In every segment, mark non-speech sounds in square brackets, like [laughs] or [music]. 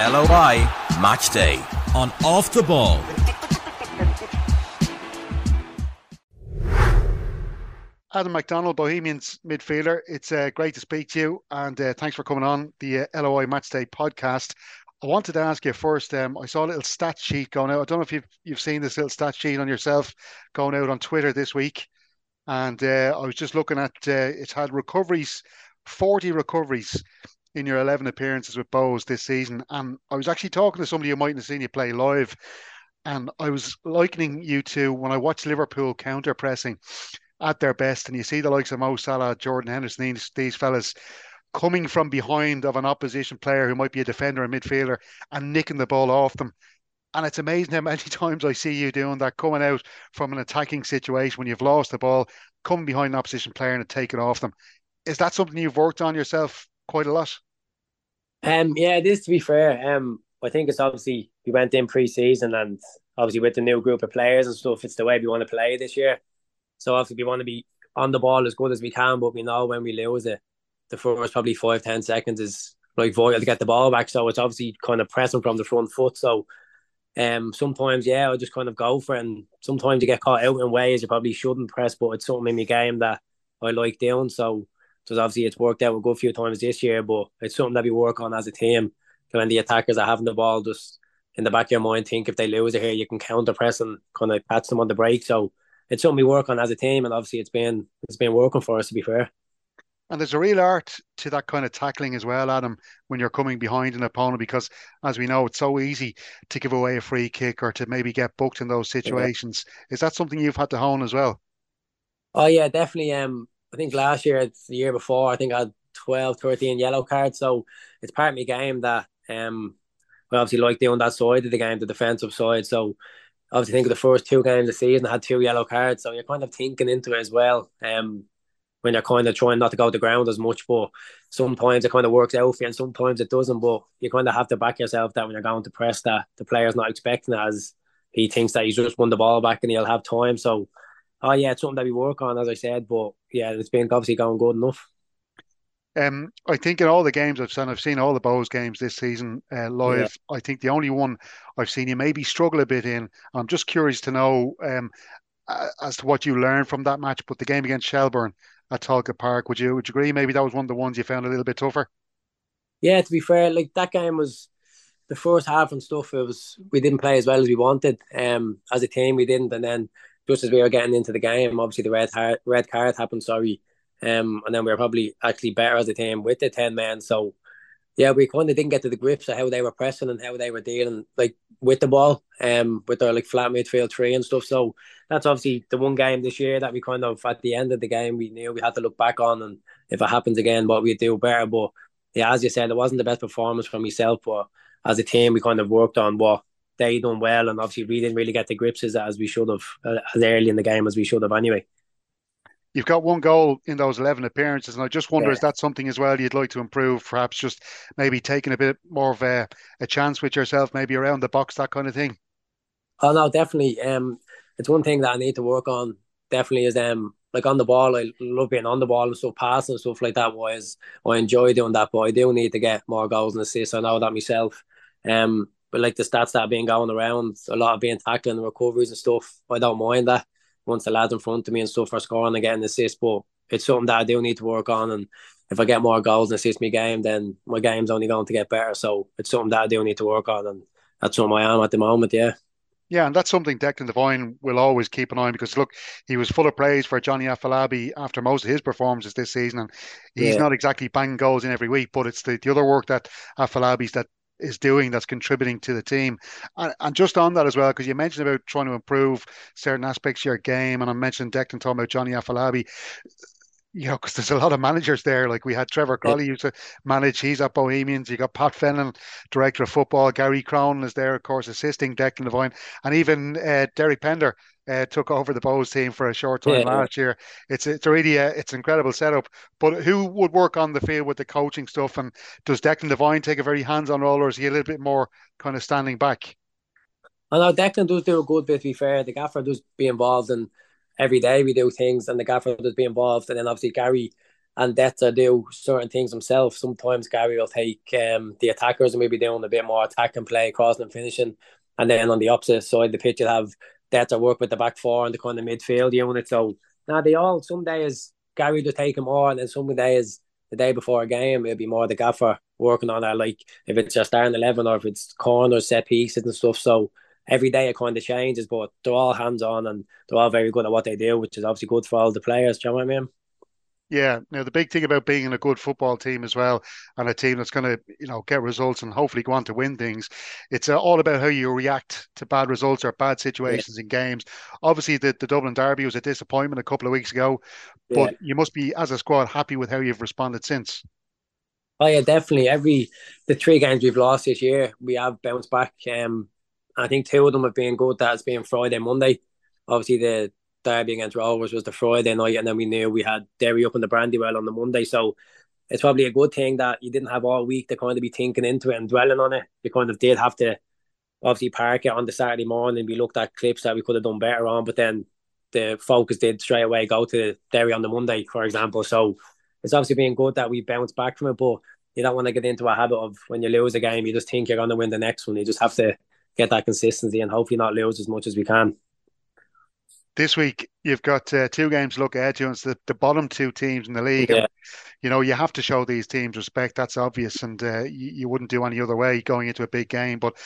LOI Match Day on Off the Ball. Adam McDonnell, Bohemians midfielder. It's uh, great to speak to you, and uh, thanks for coming on the uh, LOI Matchday podcast. I wanted to ask you first. Um, I saw a little stat sheet going out. I don't know if you've you've seen this little stat sheet on yourself going out on Twitter this week, and uh, I was just looking at uh, it's had recoveries, forty recoveries in your eleven appearances with Bohs this season. And I was actually talking to somebody who mightn't have seen you play live, and I was likening you to when I watched Liverpool counter pressing at their best, and you see the likes of Mo Salah, Jordan Henderson, these, these fellas coming from behind of an opposition player who might be a defender or midfielder and nicking the ball off them. And it's amazing how many [laughs] times I see you doing that, coming out from an attacking situation when you've lost the ball, coming behind an opposition player and taking off them. Is that something you've worked on yourself quite a lot? Um, yeah, it is to be fair. Um, I think it's obviously we went in pre-season and obviously with the new group of players and stuff, it's the way we want to play this year. So obviously we want to be on the ball as good as we can, but we know when we lose it, the first probably five ten seconds is like vital to get the ball back. So it's obviously kind of pressing from the front foot. So um, sometimes yeah, I just kind of go for it, and sometimes you get caught out in ways you probably shouldn't press, but it's something in my game that I like doing. So so obviously it's worked out a good few times this year, but it's something that we work on as a team. When the attackers are having the ball, just in the back of your mind, think if they lose it here, you can counter press and kind of patch them on the break. So it's something we work on as a team, and obviously it's been it's been working for us. To be fair. And there's a real art to that kind of tackling as well, Adam, when you're coming behind an opponent, because as we know, it's so easy to give away a free kick or to maybe get booked in those situations. Yeah. Is that something you've had to hone as well? Oh yeah, definitely. Um, I think last year, the year before, I think I had 12, 13 yellow cards. So it's part of my game that um, I obviously like doing that side of the game, the defensive side. So obviously think of the first two games of the season, I had two yellow cards. So you're kind of thinking into it as well. Um, when you're kind of trying not to go to the ground as much. But sometimes it kind of works out for you, and sometimes it doesn't. But you kind of have to back yourself that when you're going to press that the player's not expecting it as he thinks that he's just won the ball back and he'll have time. So, oh yeah, it's something that we work on, as I said. But yeah, it's been obviously going good enough. Um, I think in all the games I've seen, I've seen all the Bohs games this season uh, live. Yeah. I think the only one I've seen you maybe struggle a bit in. I'm just curious to know um, as to what you learned from that match. But the game against Shelbourne, at Tolka Park. Would you would you agree? Maybe that was one of the ones you found a little bit tougher. Yeah, to be fair, like that game was the first half and stuff. It was we didn't play as well as we wanted. Um, as a team, we didn't, and then just as we were getting into the game, obviously the red card, red card happened. Sorry, um, and then we were probably actually better as a team with the ten men. So yeah, we kind of didn't get to the grips of how they were pressing and how they were dealing like with the ball, um, with their like flat midfield three and stuff. So that's obviously the one game this year that we kind of at the end of the game we knew we had to look back on and if it happens again, what we do better. But yeah, as you said, it wasn't the best performance from myself, but as a team we kind of worked on what they done well, and obviously we didn't really get the grips as, we should have uh, as early in the game as we should have anyway. You've got one goal in those 11 appearances, and I just wonder, yeah. is that something as well you'd like to improve? Perhaps just maybe taking a bit more of a, a chance with yourself, maybe around the box, that kind of thing? Oh, no, definitely. Um, It's one thing that I need to work on, definitely, is um, like on the ball. I love being on the ball and stuff, passing and stuff like that. Was I enjoy doing that, but I do need to get more goals and assists. I know that myself. Um, but like the stats that have been going around, a lot of being tackling and recoveries and stuff, I don't mind that once the lads in front of me and stuff are scoring and getting assists. But it's something that I do need to work on. And if I get more goals and assist me game, then my game's only going to get better. So it's something that I do need to work on. And that's what I am at the moment, yeah. Yeah, and that's something Declan Devine will always keep an eye on because look, he was full of praise for Johnny Afolabi after most of his performances this season, and he's yeah. not exactly banging goals in every week, but it's the, the other work that Afolabi's that is doing that's contributing to the team. And, and just on that as well, because you mentioned about trying to improve certain aspects of your game, and I mentioned Declan talking about Johnny Afolabi. You know, because there's a lot of managers there. Like we had Trevor Croly used to manage. He's at Bohemians. You got Pat Fenlon, director of football. Gary Cronin is there, of course, assisting Declan Devine, and even uh, Derek Pender uh, took over the Bohs team for a short time yeah. last year. It's it's really a, it's an incredible setup. But who would work on the field with the coaching stuff? And does Declan Devine take a very hands-on role, or is he a little bit more kind of standing back? I know Declan does do a good bit. To be fair, the gaffer does be involved, and every day we do things, and the gaffer does be involved. And then obviously Gary and to do certain things himself. Sometimes Gary will take um, the attackers and maybe doing a bit more attack and play, crossing and finishing. And then on the opposite side of the pitch, you'll have that to work with the back four and the kind of midfield unit. So now they all, some days Gary will take them more, and some days the day before a game, it'll be more the gaffer working on that, like if it's just starting 11 or if it's corners, set pieces and stuff. So every day it kind of changes, but they're all hands on and they're all very good at what they do, which is obviously good for all the players. Do you know what I mean? Yeah. Now the big thing about being in a good football team as well, and a team that's going to, you know, get results and hopefully go on to win things, it's uh, all about how you react to bad results or bad situations yeah. in games. Obviously, the, the Dublin Derby was a disappointment a couple of weeks ago, but yeah. you must be, as a squad, happy with how you've responded since. Oh yeah, definitely. Every the three games we've lost this year, we have bounced back. Um, I think two of them have been good. That's been Friday, Monday. Obviously, the derby against Rovers was the Friday night, and then we knew we had Derry up in the Brandywell on the Monday. So it's probably a good thing that you didn't have all week to kind of be thinking into it and dwelling on it. You kind of did have to obviously park it on the Saturday morning. We looked at clips that we could have done better on, but then the focus did straight away go to Derry on the Monday, for example. So it's obviously been good that we bounced back from it, but you don't want to get into a habit of when you lose a game, you just think you're going to win the next one. You just have to get that consistency and hopefully not lose as much as we can this week you've got uh, two games to look ahead to. It's the, the bottom two teams in the league. Yeah. And, you know, you have to show these teams respect. That's obvious, and uh, you, you wouldn't do any other way going into a big game. But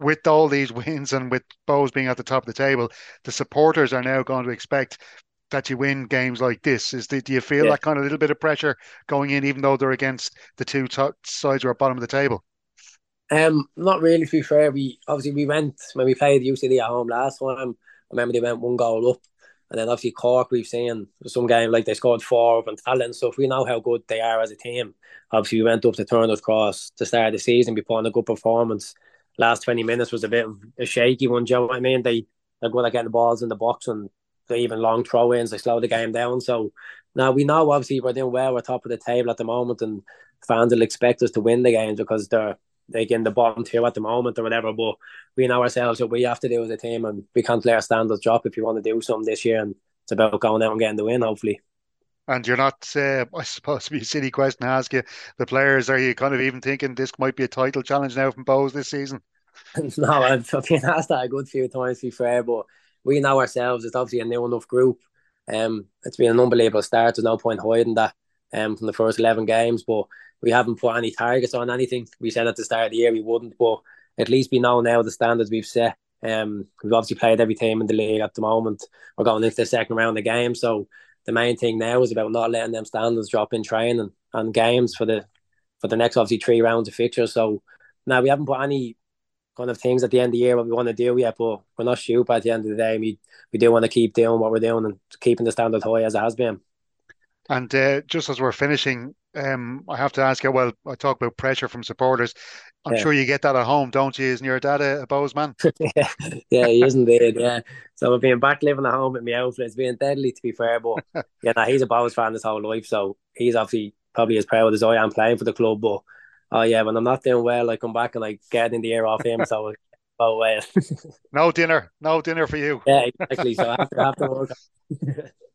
with all these [laughs] wins and with Bohs being at the top of the table, the supporters are now going to expect that you win games like this. Is the, do you feel yeah. that kind of little bit of pressure going in, even though they're against the two top sides who are bottom of the table? Um, not really. To be fair, we obviously we went when we played UCD at home last time. Remember they went one goal up. And then obviously Cork, we've seen some game like they scored four and talent stuff. We know how good they are as a team. Obviously, we went up to Turner's Cross to start the season. We put on a good performance. Last 20 minutes was a bit of a shaky one, Joe. You know I mean, they, they're good at getting the balls in the box and they even long throw ins, they slow the game down. So now we know obviously we're doing well, we're top of the table at the moment, and fans will expect us to win the games because they're like in the bottom tier at the moment or whatever. But we know ourselves what we have to do as a team, and we can't let our standards drop if you want to do something this year. And it's about going out and getting the win, hopefully. And you're not, uh, I suppose, to be a silly question to ask you. The players, are you kind of even thinking this might be a title challenge now from Bohs this season? [laughs] no, I've, I've been asked that a good few times, to be fair, but we know ourselves. It's obviously a new enough group. Um, it's been an unbelievable start. There's no point hiding that um, from the first 11 games, but we haven't put any targets on anything. We said at the start of the year we wouldn't, but at least we know now the standards we've set. Um, we've obviously played every team in the league at the moment. We're going into the second round of the game, so the main thing now is about not letting them standards drop in training and games for the for the next obviously three rounds of fixtures. So now we haven't put any kind of things at the end of the year what we want to do yet, but we're not stupid at the end of the day. We we do want to keep doing what we're doing and keeping the standard high as it has been. And uh, just as we're finishing, um, I have to ask you. Well, I talk about pressure from supporters. I'm yeah. sure you get that at home, don't you? Isn't your dad a, a Bohs man? yeah, [laughs] yeah, he isn't indeed. Yeah, so I've been back living at home with my outfit. It's been deadly to be fair, but [laughs] yeah, nah, he's a Bohs fan his whole life, so he's obviously probably as proud as I am playing for the club. But oh yeah, when I'm not doing well, I come back and I get in the air off him. So [laughs] oh well. no dinner, no dinner for you. Yeah, exactly. So I have to, have to work.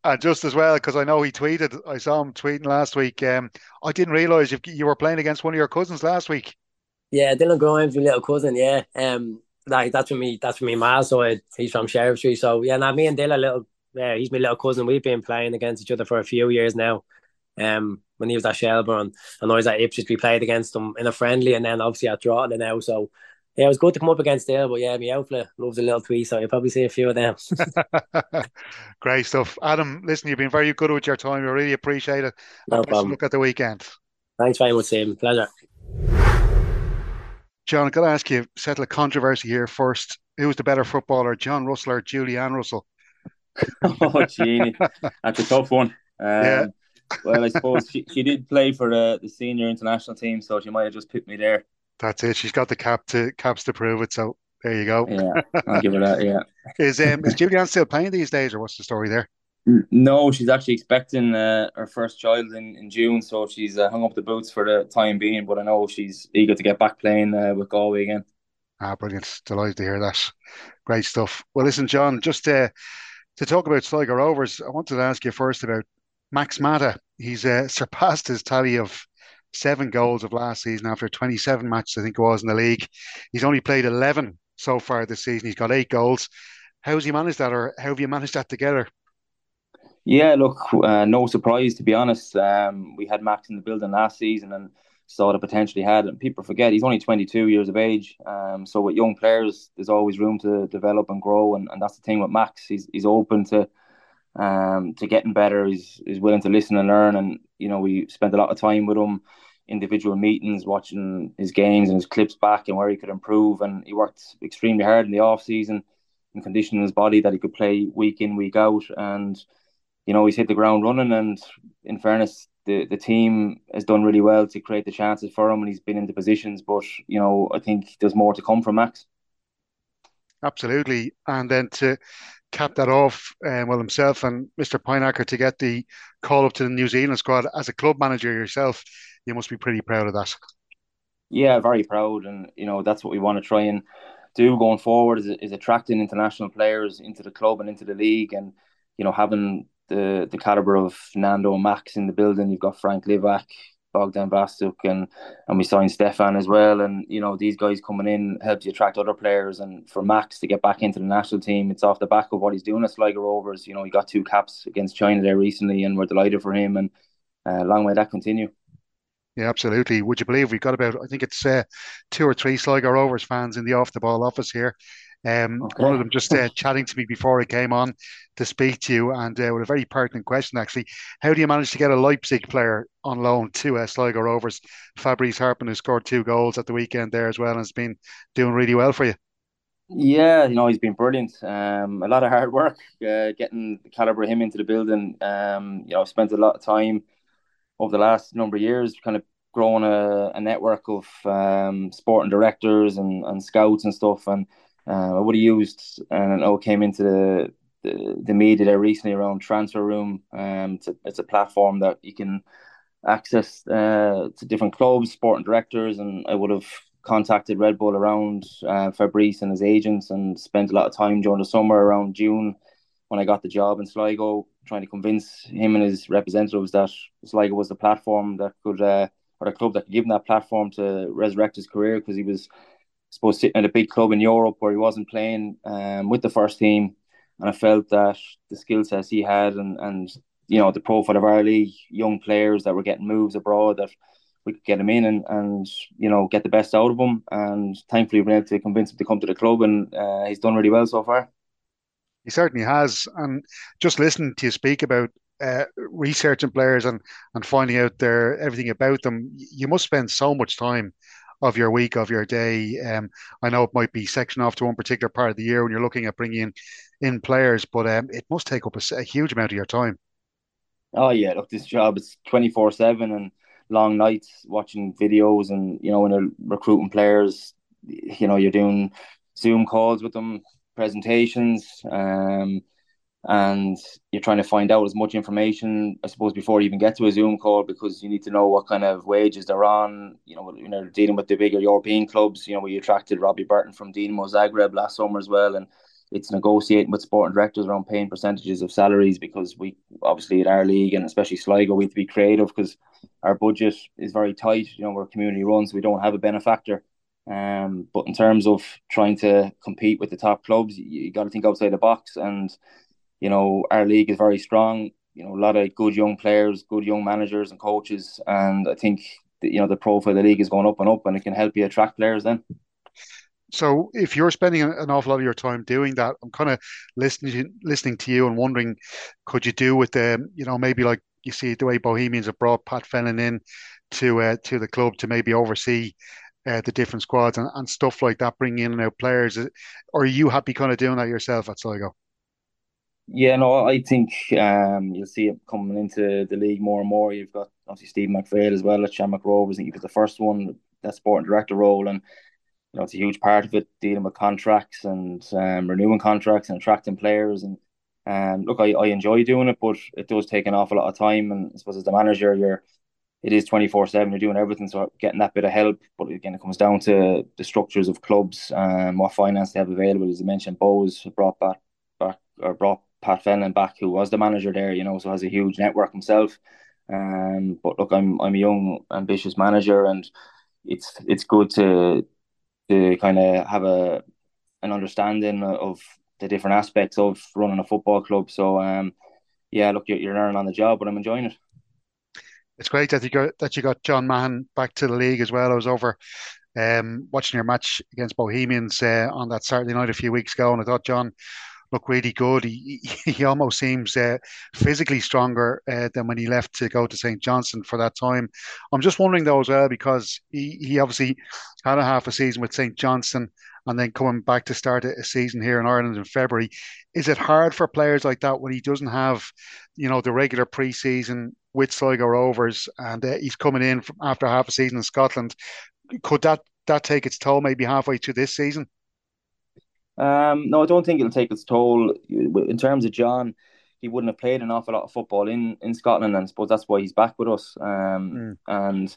And just as well, because I know he tweeted, I saw him tweeting last week. Um, I didn't realise you, you were playing against one of your cousins last week. Yeah, Dylan Grimes, my little cousin. Yeah, um, like that's from me. That's from me, ma. So he's from Sheriff Street. So yeah, now me and Dylan, little, yeah, he's my little cousin. We've been playing against each other for a few years now. Um, when he was at Shelbourne and I was at Ipswich, we played against him in a friendly, and then obviously at Drogheda now. So yeah, it was good to come up against Dale, but yeah, my outfit loves a little tweet, so you'll probably see a few of them. [laughs] Great stuff. Adam, listen, you've been very good with your time. We really appreciate it. No and problem. Look at the weekend. Thanks very much, Sam. Pleasure. John, I've got to ask you, settle a controversy here first. Who's the better footballer, John Russell or Julianne Russell? [laughs] oh, Jeannie. That's a tough one. Um, yeah. well, I suppose she, she did play for the, the senior international team, so she might have just picked me there. That's it. She's got the cap to caps to prove it. So there you go. Yeah, I'll give her that. Yeah. [laughs] is um is Julianne still playing these days, or what's the story there? No, she's actually expecting uh, her first child in, in June, so she's uh, hung up the boots for the time being. But I know she's eager to get back playing uh, with Galway again. Ah, brilliant! Delighted to hear that. Great stuff. Well, listen, John, just uh, to talk about Sligo Rovers, I wanted to ask you first about Max Mata he's uh, surpassed his tally of seven goals of last season after 27 matches, I think it was in the league. He's only played 11 so far this season. He's got eight goals. How's he managed that, or how have you managed that together? Yeah, look, uh, no surprise to be honest. Um, we had Max in the building last season and saw the potential he had. And people forget he's only 22 years of age. Um, so with young players, there's always room to develop and grow, and, and that's the thing with Max. He's he's open to um to getting better. He's he's willing to listen and learn. And you know, we spent a lot of time with him, individual meetings, watching his games and his clips back and where he could improve. And he worked extremely hard in the off season in conditioning his body that he could play week in week out and you know, he's hit the ground running. And in fairness, the, the team has done really well to create the chances for him and he's been in the positions. But, you know, I think there's more to come from Max. Absolutely. And then to cap that off, um, well, himself and Mr. Pijnaker to get the call up to the New Zealand squad as a club manager yourself, you must be pretty proud of that. Yeah, very proud. And, you know, that's what we want to try and do going forward is, is attracting international players into the club and into the league and, you know, having the the caliber of Nando and Max in the building. You've got Frank Liivak, Bogdan Vastsuk, and and we signed Stefan as well. And you know these guys coming in helps you attract other players. And for Max to get back into the national team, it's off the back of what he's doing at Sligo Rovers. You know he got two caps against China there recently, and we're delighted for him. And uh, long may that continue. Yeah, absolutely. Would you believe we've got about I think it's uh, two or three Sligo Rovers fans in the off the ball office here. Um, okay. One of them just uh, chatting to me before I came on to speak to you, and uh, with a very pertinent question actually. How do you manage to get a Leipzig player on loan to uh, Sligo Rovers? Fabrice Hartmann, who scored two goals at the weekend there as well, and has been doing really well for you. Yeah, you know he's been brilliant. Um, a lot of hard work uh, getting the caliber of him into the building. Um, you know, I've spent a lot of time over the last number of years, kind of growing a, a network of um, sporting directors and, and scouts and stuff, and uh, I would have used and I know came into the, the, the media there recently around transfer room. Um, it's a, it's a platform that you can access uh, to different clubs, sporting directors, and I would have contacted Red Bull around uh, Fabrice and his agents and spent a lot of time during the summer around June when I got the job in Sligo, trying to convince him and his representatives that Sligo was the platform that could, uh, or the club that could give him that platform to resurrect his career because he was suppose sitting at a big club in Europe where he wasn't playing um, with the first team, and I felt that the skill sets he had and and you know the profile of our league, young players that were getting moves abroad that we could get him in and and you know get the best out of him, and thankfully we've been able to convince him to come to the club, and uh, he's done really well so far. He certainly has, and just listening to you speak about uh, researching players and and finding out their everything about them, you must spend so much time of your week, of your day. Um, I know it might be sectioned off to one particular part of the year when you're looking at bringing in, in players, but um, it must take up a, a huge amount of your time. Oh yeah, look, this job is twenty four seven and long nights watching videos, and you know when you're recruiting players, you know you're doing Zoom calls with them, presentations. Um, and you're trying to find out as much information, I suppose, before you even get to a Zoom call because you need to know what kind of wages they're on. You know, you know, dealing with the bigger European clubs. You know, we attracted Robbie Burton from Dinamo Zagreb last summer as well, and it's negotiating with sporting directors around paying percentages of salaries because we obviously at our league and especially Sligo we have to be creative because our budget is very tight. You know, we're community run, so we don't have a benefactor. Um, but in terms of trying to compete with the top clubs, you, you got to think outside the box and you know, our league is very strong. You know, a lot of good young players, good young managers and coaches, and I think that, you know the profile of the league is going up and up, and it can help you attract players then. So, if you're spending an awful lot of your time doing that, I'm kind of listening to, listening to you and wondering, could you do with the, you know, maybe like you see the way Bohemians have brought Pat Fenlon in to uh, to the club to maybe oversee uh, the different squads and, and stuff like that, bringing in and out players. Or are you happy kind of doing that yourself at Sligo? Yeah, no, I think um, you'll see it coming into the league more and more. You've got obviously Steve McPhail as well at Shamrock Rovers. I think he was the first one, that sporting director role, and you know it's a huge part of it, dealing with contracts and um, renewing contracts and attracting players. And um, look, I, I enjoy doing it, but it does take an awful lot of time. And I suppose as the manager, you're it is twenty four seven. You're doing everything, so getting that bit of help. But again, it comes down to the structures of clubs and um, what finance they have available. As I mentioned, Bohs brought back back or brought Pat Fenlon back, who was the manager there, you know, so has a huge network himself. Um, but look, I'm I'm a young, ambitious manager, and it's it's good to to kind of have a an understanding of the different aspects of running a football club. So um, yeah, look, you're, you're learning on the job, but I'm enjoying it. It's great that you got that you got John Mahon back to the league as well. I was over um, watching your match against Bohemians uh, on that Saturday night a few weeks ago, and I thought John looked really good. He [laughs] he almost seems uh, physically stronger uh, than when he left to go to St Johnstone for that time. I'm just wondering though as well because he, he obviously had a half a season with St Johnstone and then coming back to start a season here in Ireland in February. Is it hard for players like that when he doesn't have, you know, the regular pre-season with Sligo Rovers and uh, he's coming in after half a season in Scotland? Could that that take its toll maybe halfway through this season? Um, no, I don't think it'll take its toll. In terms of John, he wouldn't have played an awful lot of football in, in Scotland, and I suppose that's why he's back with us. Um, mm. And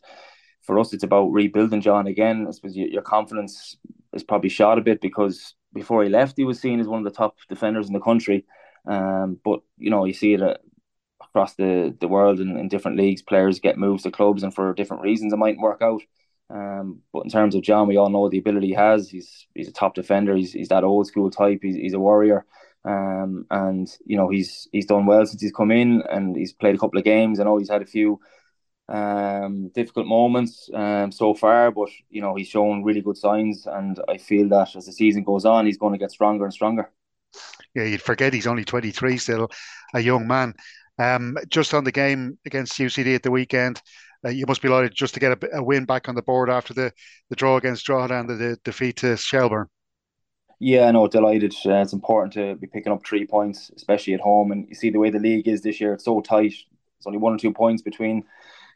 for us, it's about rebuilding John again. I suppose your, your confidence is probably shot a bit because before he left, he was seen as one of the top defenders in the country. Um, but you know, you see it uh, across the, the world in, in different leagues. Players get moves to clubs, and for different reasons, it mightn't work out. Um, but in terms of John, we all know the ability he has. He's he's a top defender. He's he's that old school type. He's he's a warrior. Um, and you know he's he's done well since he's come in, and he's played a couple of games. I know he's had a few um difficult moments um so far, but you know he's shown really good signs, and I feel that as the season goes on, he's going to get stronger and stronger. Yeah, you'd forget he's only twenty three, still a young man. Um, just on the game against UCD at the weekend, uh, you must be delighted just to get a, a, win back on the board after the, the draw against Drogheda and the, the defeat to Shelbourne. Yeah, no, delighted. Uh, it's important to be picking up three points, especially at home. And you see the way the league is this year; it's so tight. It's only one or two points between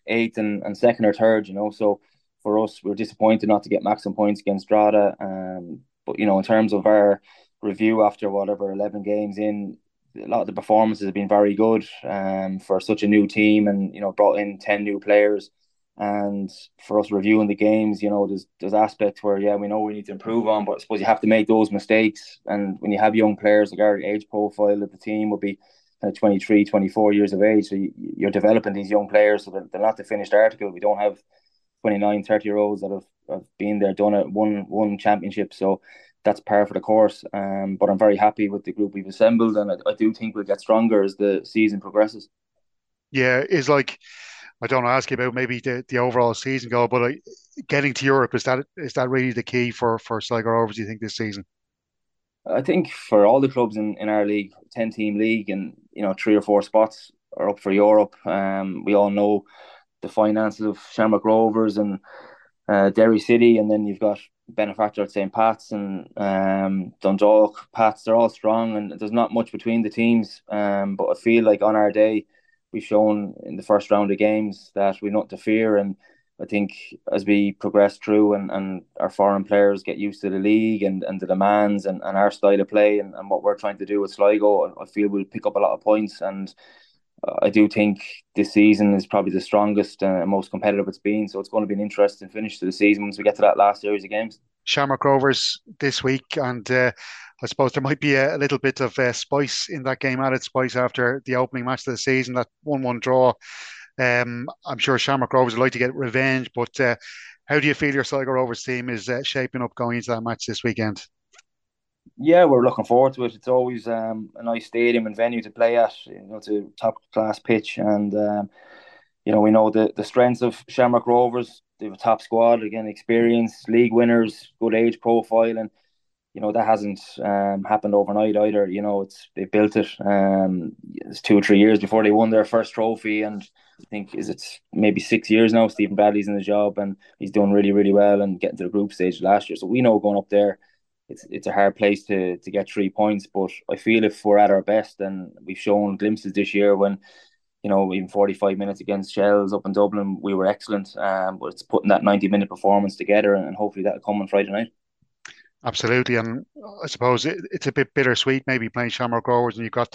eighth and, and second or third. You know, so for us, we're disappointed not to get maximum points against Drogheda. Um, but you know, in terms of our review after whatever eleven games in, a lot of the performances have been very good um, for such a new team and you know brought in 10 new players. And for us reviewing the games you know there's there's aspects where yeah we know we need to improve on but I suppose you have to make those mistakes. And when you have young players like our age profile of the team will be kind of 23 24 years of age. So you, are developing these young players so they're, not the finished article. We don't have 29 30 year olds that have, have been there done it one one championship so that's par for the course. Um, but I'm very happy with the group we've assembled, and I, I do think we'll get stronger as the season progresses. Yeah, it's like I don't ask you about maybe the, the overall season goal, but like, getting to Europe is that is that really the key for for Sligo Rovers? Do you think this season? I think for all the clubs in, in our league, ten team league, and you know three or four spots are up for Europe. Um, we all know the finances of Shamrock Rovers and uh, Derry City, and then you've got benefactor at St. Pat's and um, Dundalk, Pats, they're all strong and there's not much between the teams. Um, but I feel like on our day, we've shown in the first round of games that we're not to fear. And I think as we progress through and, and our foreign players get used to the league and, and the demands and, and our style of play and, and what we're trying to do with Sligo, I feel we'll pick up a lot of points and I do think this season is probably the strongest and most competitive it's been. So it's going to be an interesting finish to the season once we get to that last series of games. Shamrock Rovers this week, and uh, I suppose there might be a, little bit of uh, spice in that game, added spice after the opening match of the season, that one-one draw. Um, I'm sure Shamrock Rovers would like to get revenge, but uh, how do you feel your Sligo Rovers team is uh, shaping up going into that match this weekend? Yeah, we're looking forward to it. It's always um, a nice stadium and venue to play at. You know, it's a top class pitch, and um, you know we know the the strengths of Shamrock Rovers. They have a top squad again, experience, league winners, good age profile, and you know that hasn't um, happened overnight either. You know, it's they built it. Um, it's two or three years before they won their first trophy, and I think is it maybe six years now. Stephen Bradley's in the job, and he's doing really, really well and getting to the group stage last year. So we know going up there it's it's a hard place to to get three points. But I feel if we're at our best, and we've shown glimpses this year when, you know, even forty five minutes against Shells up in Dublin, we were excellent. Um, but it's putting that ninety minute performance together, and hopefully that'll come on Friday night. Absolutely, and I suppose it, it's a bit bittersweet maybe playing Shamrock Rovers and you've got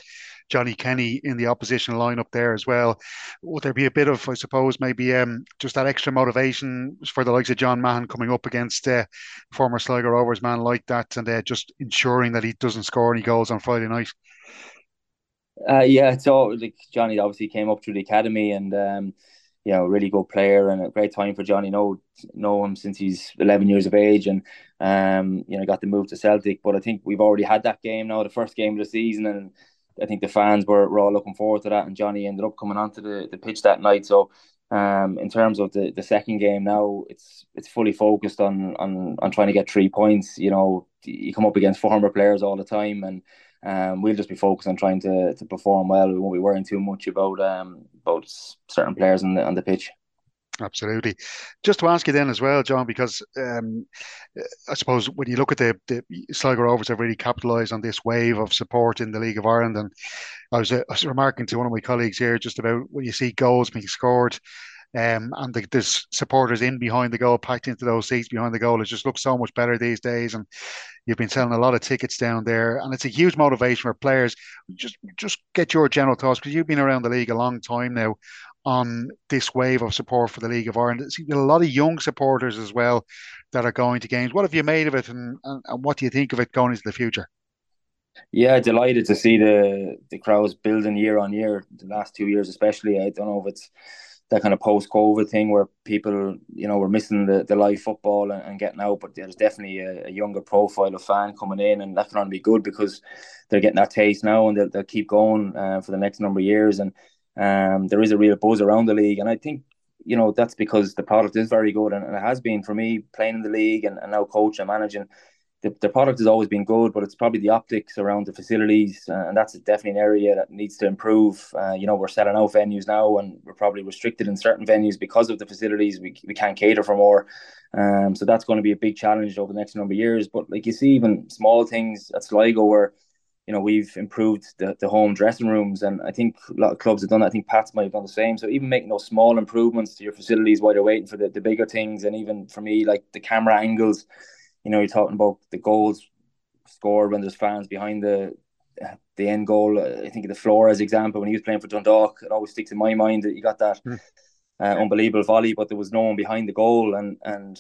Johnny Kenny in the opposition lineup there as well. Would there be a bit of, I suppose, maybe um, just that extra motivation for the likes of John Mahon coming up against uh, former Sligo Rovers man like that, and uh, just ensuring that he doesn't score any goals on Friday night? Uh, yeah, so like Johnny obviously came up through the academy and um, you know, really good player and a great time for Johnny. Know know him since he's 11 years of age and um, you know, got the move to Celtic. But I think we've already had that game now, the first game of the season, and I think the fans were, were all looking forward to that. And Johnny ended up coming onto the, the pitch that night. So um, in terms of the, the second game now, it's it's fully focused on on on trying to get three points. You know, you come up against former players all the time, and um, we'll just be focused on trying to to perform well. We won't be worrying too much about um about certain players on the on the pitch. Absolutely. Just to ask you then as well, John, because um, I suppose when you look at the, the Sligo Rovers have really capitalised on this wave of support in the League of Ireland, and I was, uh, I was remarking to one of my colleagues here just about when you see goals being scored. Um, and the, there's supporters in behind the goal, packed into those seats behind the goal. It just looks so much better these days, and you've been selling a lot of tickets down there, and it's a huge motivation for players. Just, just get your general thoughts because you've been around the league a long time now on this wave of support for the League of Ireland. There's a lot of young supporters as well that are going to games. What have you made of it, and, and, and what do you think of it going into the future? Yeah, delighted to see the the crowds building year on year. The last two years, especially, I don't know if it's that kind of post COVID thing where people, you know, were missing the, the live football and, and getting out. But there's definitely a, a, younger profile of fan coming in, and that can only be good because they're getting that taste now, and they'll, they'll keep going uh, for the next number of years. And um, there is a real buzz around the league, and I think you know that's because the product is very good, and, and it has been for me playing in the league and, and now coaching and managing. The, the product has always been good, but it's probably the optics around the facilities, uh, and that's definitely an area that needs to improve. Uh, you know, we're selling out venues now, and we're probably restricted in certain venues because of the facilities. We, we can't cater for more, um, so that's going to be a big challenge over the next number of years. But like you see, even small things at Sligo where you know, we've improved the, the home dressing rooms, and I think a lot of clubs have done that. I think Pats might have done the same. So even making those small improvements to your facilities while you're waiting for the, the bigger things, and even for me, like the camera angles, you know, you're talking about the goals scored when there's fans behind the the end goal. I think of the Flores example when he was playing for Dundalk, it always sticks in my mind that you got that mm. uh, unbelievable volley, but there was no one behind the goal, and and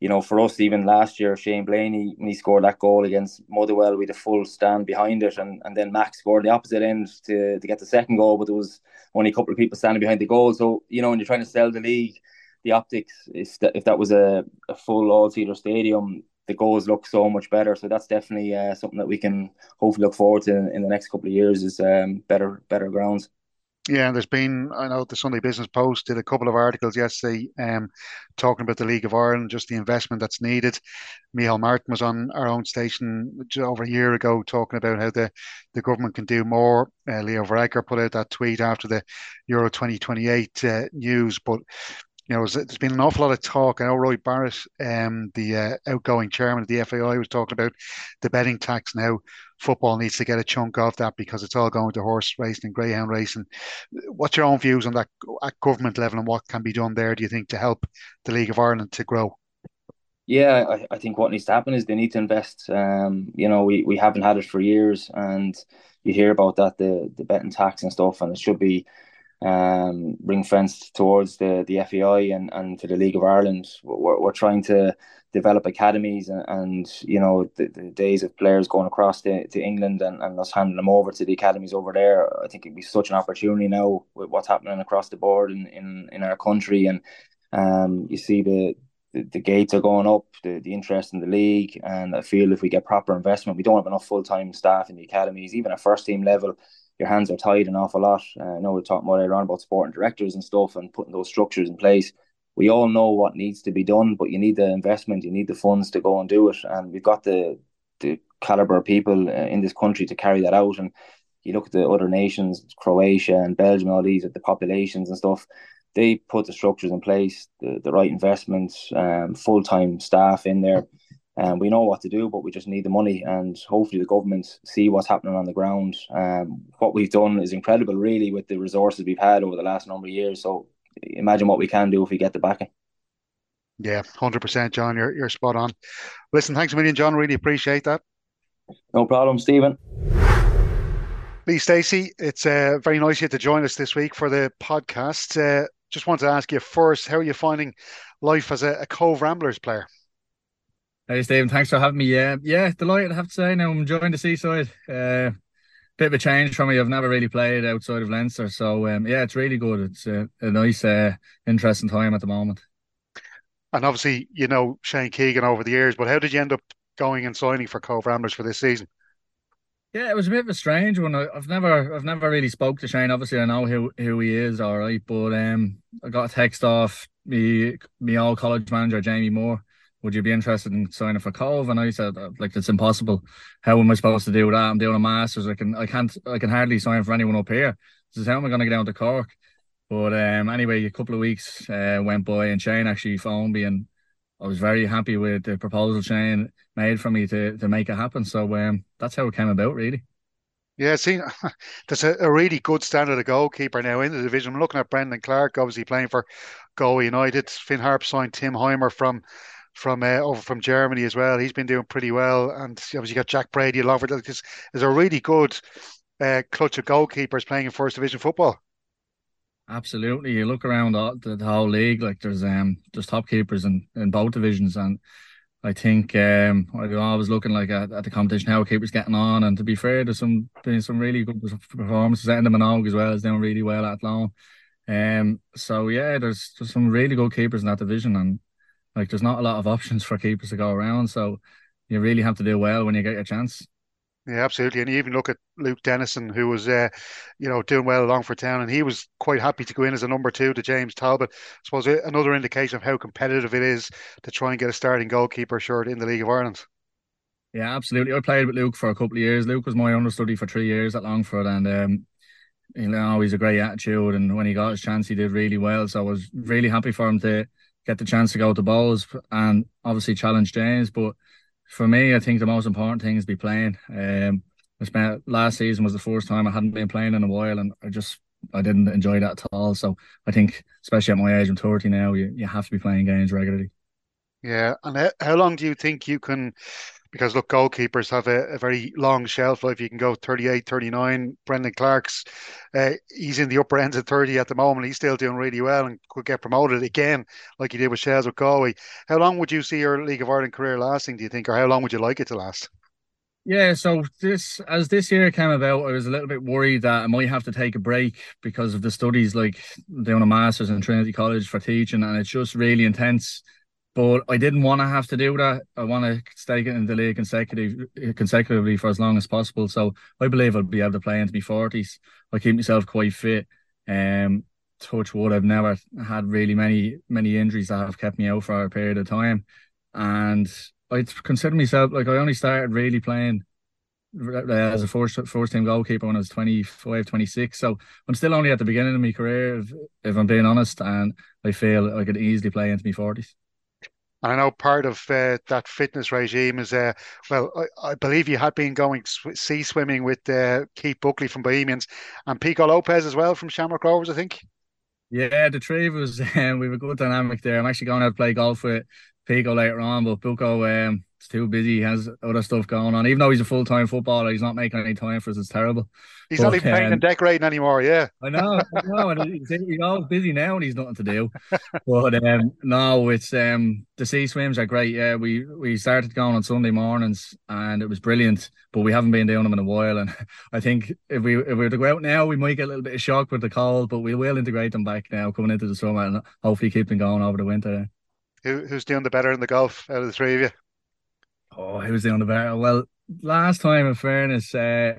you know, for us, even last year, Shane Blaney, when he scored that goal against Motherwell, we had a full stand behind it. And, and then Max scored the opposite end to, to get the second goal, but there was only a couple of people standing behind the goal. So, you know, when you're trying to sell the league, the optics, if that, if that was a, a full all seater stadium, the goals look so much better. So that's definitely uh, something that we can hopefully look forward to in, in the next couple of years is um, better better grounds. Yeah, and there's been, I know the Sunday Business Post did a couple of articles yesterday um, talking about the League of Ireland, just the investment that's needed. Micheál Martin was on our own station over a year ago talking about how the, the government can do more. Uh, Leo Varadkar put out that tweet after the Euro 2028 uh, news. But you know, there's been an awful lot of talk. I know Roy Barrett, um, the uh, outgoing chairman of the FAI, was talking about the betting tax. Now, football needs to get a chunk of that because it's all going to horse racing and greyhound racing. What's your own views on that at government level and what can be done there? Do you think to help the League of Ireland to grow? Yeah, I, I think what needs to happen is they need to invest. Um, you know, we, we haven't had it for years, and you hear about that the the betting tax and stuff, and it should be um, ring fenced towards the the FAI and, and to the League of Ireland. We're, we're trying to develop academies and, and you know the, the, days of players going across to, to England and, and us handing them over to the academies over there. I think it'd be such an opportunity now with what's happening across the board in, in, in our country and um, you see the, the, the gates are going up, the, the interest in the league, and I feel if we get proper investment, we don't have enough full time staff in the academies, even at first team level your hands are tied an awful lot. Uh, I know we're talking more later on about sporting directors and stuff and putting those structures in place. We all know what needs to be done, but you need the investment, you need the funds to go and do it. And we've got the the caliber of people uh, in this country to carry that out. And you look at the other nations, Croatia and Belgium, all these at the populations and stuff. They put the structures in place, the, the right investments, um, full time staff in there um, we know what to do, but we just need the money, and hopefully the government see what's happening on the ground. Um, what we've done is incredible, really, with the resources we've had over the last number of years. So imagine what we can do if we get the backing. Yeah, hundred percent, John. You're you're spot on. Listen, thanks a million, John. Really appreciate that. No problem, Stephen. Lee Steacy, it's uh, very nice of you to join us this week for the podcast. Uh, just wanted to ask you first, how are you finding life as a, a Cobh Ramblers player? Hey Stephen, thanks for having me. Yeah, yeah, delighted. I have to say, now I'm enjoying the seaside. Uh, bit of a change for me. I've never really played outside of Leinster, so um, yeah, it's really good. It's a, a nice, uh, interesting time at the moment. And obviously, you know Shane Keegan over the years, but how did you end up going and signing for Cobh Ramblers for this season? Yeah, it was a bit of a strange one. I've never, I've never really spoke to Shane. Obviously, I know who who he is, all right. But um, I got a text off me, me old college manager Jamie Moore. Would you be interested in signing for Cobh? And I said, uh, like, it's impossible. How am I supposed to do that? I'm doing a masters. I can, I can't, I can hardly sign for anyone up here. This is how am I going to get down to Cork? But um, anyway, a couple of weeks uh, went by, and Shane actually phoned me, and I was very happy with the proposal Shane made for me to to make it happen. So um, that's how it came about, really. Yeah, see, [laughs] there's a, a, really good standard of goalkeeper now in the division. I'm looking at Brendan Clarke, obviously playing for Galway United. Finn Harp signed Tim Heimer from from uh, over from Germany as well. He's been doing pretty well, and obviously you got Jack Brady for that. There's, there's a really good uh, clutch of goalkeepers playing in first division football. Absolutely, you look around the, the whole league, like there's um there's top keepers in, in both divisions, and I think um I was looking like at, at the competition how keepers getting on, and to be fair, there's some been some really good performances. Enda Minogue as well is doing really well at long. Um, so yeah, there's there's some really good keepers in that division, and like there's not a lot of options for keepers to go around. So you really have to do well when you get your chance. Yeah, absolutely. And you even look at Luke Dennison, who was, uh, you know, doing well along for town, and he was quite happy to go in as a number two to James Talbot. I suppose another indication of how competitive it is to try and get a starting goalkeeper shirt in the League of Ireland. Yeah, absolutely. I played with Luke for a couple of years. Luke was my understudy for three years at Longford, and um, you know, he's a great attitude. And when he got his chance, he did really well. So I was really happy for him to get the chance to go to Bohs and obviously challenge James. But for me, I think the most important thing is be playing. Um, I spent last season was the first time I hadn't been playing in a while, and I just I didn't enjoy that at all. So I think, especially at my age, I'm 30 now, you, you have to be playing games regularly. Yeah, and how long do you think you can because look, goalkeepers have a, a, very long shelf life. You can go 38, 39. Brendan Clarke's, uh, he's in the upper ends of 30 at the moment. He's still doing really well and could get promoted again, like he did with Shels with Galway. How long would you see your League of Ireland career lasting, do you think, or how long would you like it to last? Yeah, so this as this year came about, I was a little bit worried that I might have to take a break because of the studies, like doing a master's in Trinity College for teaching, and it's just really intense but I didn't want to have to do that. I want to stay in the league consecutive, consecutively for as long as possible. So I believe I'll be able to play into my forties. I keep myself quite fit. Um, touch wood, I've never had really many many injuries that have kept me out for a period of time, and I consider myself like I only started really playing as a first first team goalkeeper when I was 25, 26. So I'm still only at the beginning of my career, if, if I'm being honest, and I feel I could easily play into my forties. And I know part of uh, that fitness regime is, uh, well, I, I, believe you had been going sw- sea swimming with uh, Keith Buckley from Bohemians and Pico Lopes as well from Shamrock Rovers, I think. Yeah, the three of us, [laughs] um, we have a good dynamic there. I'm actually going out to play golf with Pico later on, but Bucco, um, He's too busy. He has other stuff going on. Even though he's a full time footballer, he's not making any time for us. It's terrible. He's but, not even painting um, and decorating anymore. Yeah, I know. I know. And he's, he's always busy now, and he's nothing to do. [laughs] but um, no, it's um, the sea swims are great. Yeah, we we started going on Sunday mornings, and it was brilliant. But we haven't been doing them in a while, and [laughs] I think if we if we were to go out now, we might get a little bit of shock with the cold. But we will integrate them back now coming into the summer, and hopefully keep them going over the winter. Who, who's doing the better in the golf out of the three of you? Oh, who's doing the better? Well, last time, in fairness, uh,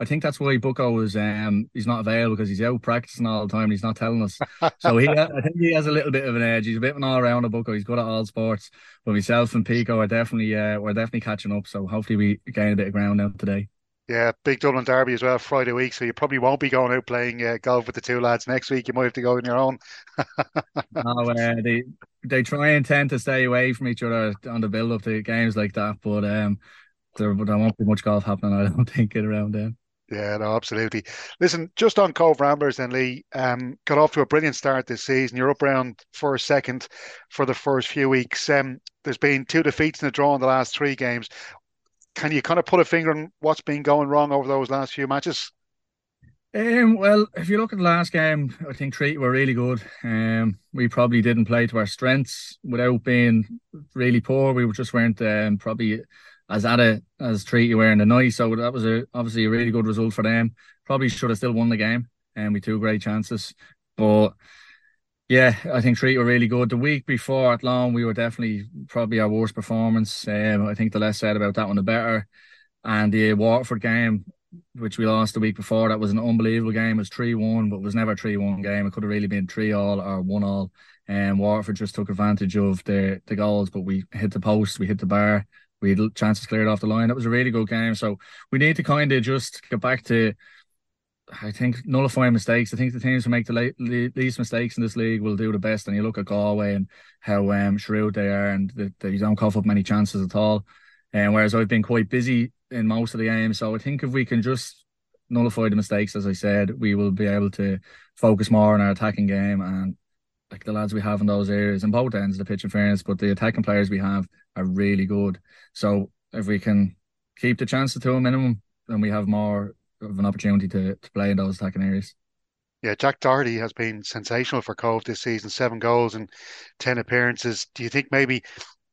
I think that's why Bucco was um he's not available because he's out practicing all the time and he's not telling us. [laughs] So he I think he has a little bit of an edge. He's a bit of an all rounder Bucco. He's good at all sports. But myself and Pico are definitely uh we're definitely catching up. So hopefully we gain a bit of ground now today. Yeah, big Dublin Derby as well Friday week, so you probably won't be going out playing uh, golf with the two lads next week. You might have to go on your own. [laughs] oh, uh, they they try and tend to stay away from each other on the build up to games like that, but um, there, there won't be much golf happening. I don't [laughs] think it around then. Yeah, no, absolutely. Listen, just on Cobh Ramblers and Lee, um, got off to a brilliant start this season. You're up around first, second for the first few weeks. Um, there's been two defeats in a draw in the last three games can you kind of put a finger on what's been going wrong over those last few matches? Um, well, if you look at the last game, I think Treaty were really good. Um, we probably didn't play to our strengths without being really poor. We just weren't um, probably as at it as Treaty were in the night. So that was a obviously a really good result for them. Probably should have still won the game, and we two great chances. But yeah, I think Treaty were really good. The week before at Long, we were definitely probably our worst performance. Um, I think the less said about that one, the better. And the Waterford game, which we lost the week before, that was an unbelievable game. It was 3 1, but it was never a 3 1 game. It could have really been 3 all or 1 all. And um, Waterford just took advantage of the, the goals, but we hit the post, we hit the bar, we had chances cleared off the line. It was a really good game. So we need to kind of just get back to I think nullifying mistakes. I think the teams who make the least mistakes in this league will do the best. And you look at Galway and how um, shrewd they are, and they, they don't cough up many chances at all. And whereas I've been quite busy in most of the games, so I think if we can just nullify the mistakes, as I said, we will be able to focus more on our attacking game and like the lads we have in those areas and both ends of the pitch in fairness, but the attacking players we have are really good. So if we can keep the chances to a minimum, then we have more of an opportunity to, to play in those attacking areas. Yeah, Jack Doherty has been sensational for Cobh this season, seven goals and 10 appearances. Do you think maybe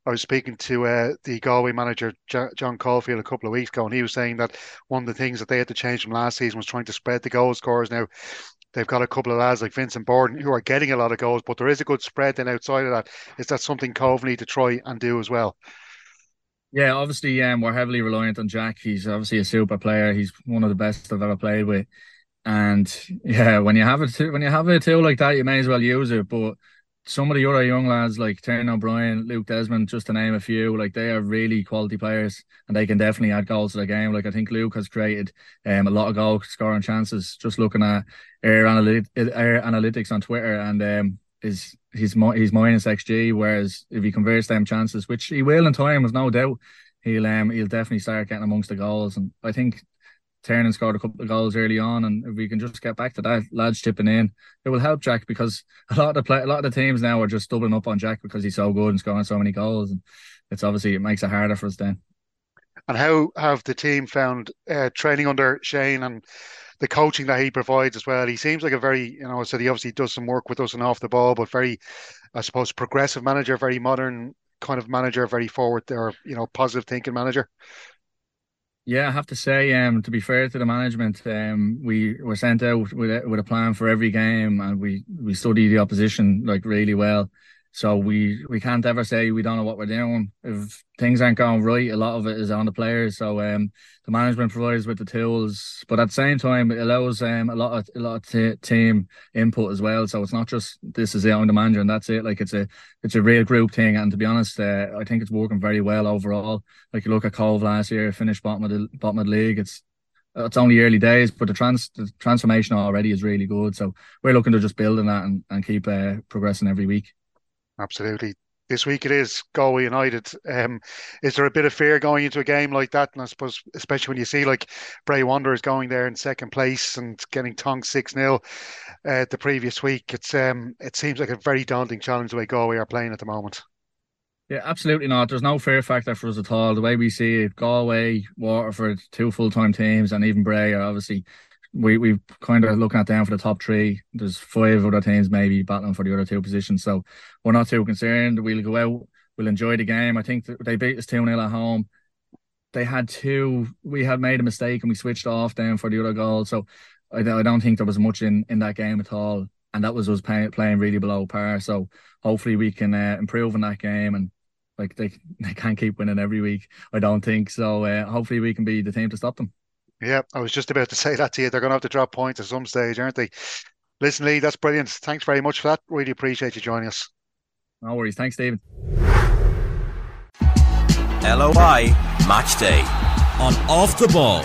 I was speaking to uh, the Galway manager, John Caulfield, a couple of weeks ago, and he was saying that one of the things that they had to change from last season was trying to spread the goal scorers. Now, they've got a couple of lads like Vincent Borden who are getting a lot of goals, but there is a good spread then outside of that. Is that something Cobh need to try and do as well? Yeah, obviously, um, we're heavily reliant on Jack. He's obviously a super player. He's one of the best I've ever played with. And yeah, when you have it, when you have a tool like that, you may as well use it. But some of the other young lads like Tiernan O'Brien, Luke Desmond, just to name a few, like they are really quality players and they can definitely add goals to the game. Like I think Luke has created um, a lot of goal scoring chances just looking at air analytics on Twitter and um, is he's more he's minus xG. Whereas if he converts them chances, which he will in time, with no doubt, he'll um he'll definitely start getting amongst the goals. And I think Tiernan scored a couple of goals early on, and if we can just get back to that, lads chipping in, it will help Jack because a lot of the play, a lot of the teams now are just doubling up on Jack because he's so good and scoring so many goals, and it's obviously it makes it harder for us then. And how have the team found uh, training under Shane and the coaching that he provides as well. He seems like a very, you know, so he obviously does some work with us and off the ball, but very, I suppose, progressive manager, very modern kind of manager, very forward or you know, positive thinking manager. Yeah, I have to say, um, to be fair to the management, um, we were sent out with a, with a plan for every game, and we we studied the opposition like really well. So we we can't ever say we don't know what we're doing. If things aren't going right, a lot of it is on the players. So um, the management provides with the tools, but at the same time, it allows um a lot of a lot of t- team input as well. So it's not just this is the manager and that's it. Like it's a it's a real group thing. And to be honest, uh, I think it's working very well overall. Like you look at Cobh last year, finished bottom of the bottom of the league. It's it's only early days, but the trans the transformation already is really good. So we're looking to just build on that and, and keep uh, progressing every week. Absolutely. This week it is Galway United. Um, is there a bit of fear going into a game like that? And I suppose, especially when you see like Bray Wanderers going there in second place and getting tongue 6 0 uh, the previous week, it's um, it seems like a very daunting challenge the way Galway are playing at the moment. Yeah, absolutely not. There's no fear factor for us at all. The way we see it, Galway, Waterford, two full time teams, and even Bray are obviously we we kind of looking at down for the top three. There's five other teams maybe battling for the other two positions, so we're not too concerned. We'll go out, we'll enjoy the game. I think they beat us two 0 at home. They had two. We had made a mistake and we switched off down for the other goal. So I, I don't think there was much in in that game at all, and that was us pay, playing really below par. So hopefully we can uh, improve in that game and. Like they, they can't keep winning every week. I don't think so. Uh, hopefully we can be the team to stop them. Yeah, I was just about to [laughs] say that to you. They're going to have to drop points at some stage, aren't they? Listen, Lee, that's brilliant. Thanks very much for that. Really appreciate you joining us. No worries. Thanks, Stephen. LOI Match Day on Off the Ball.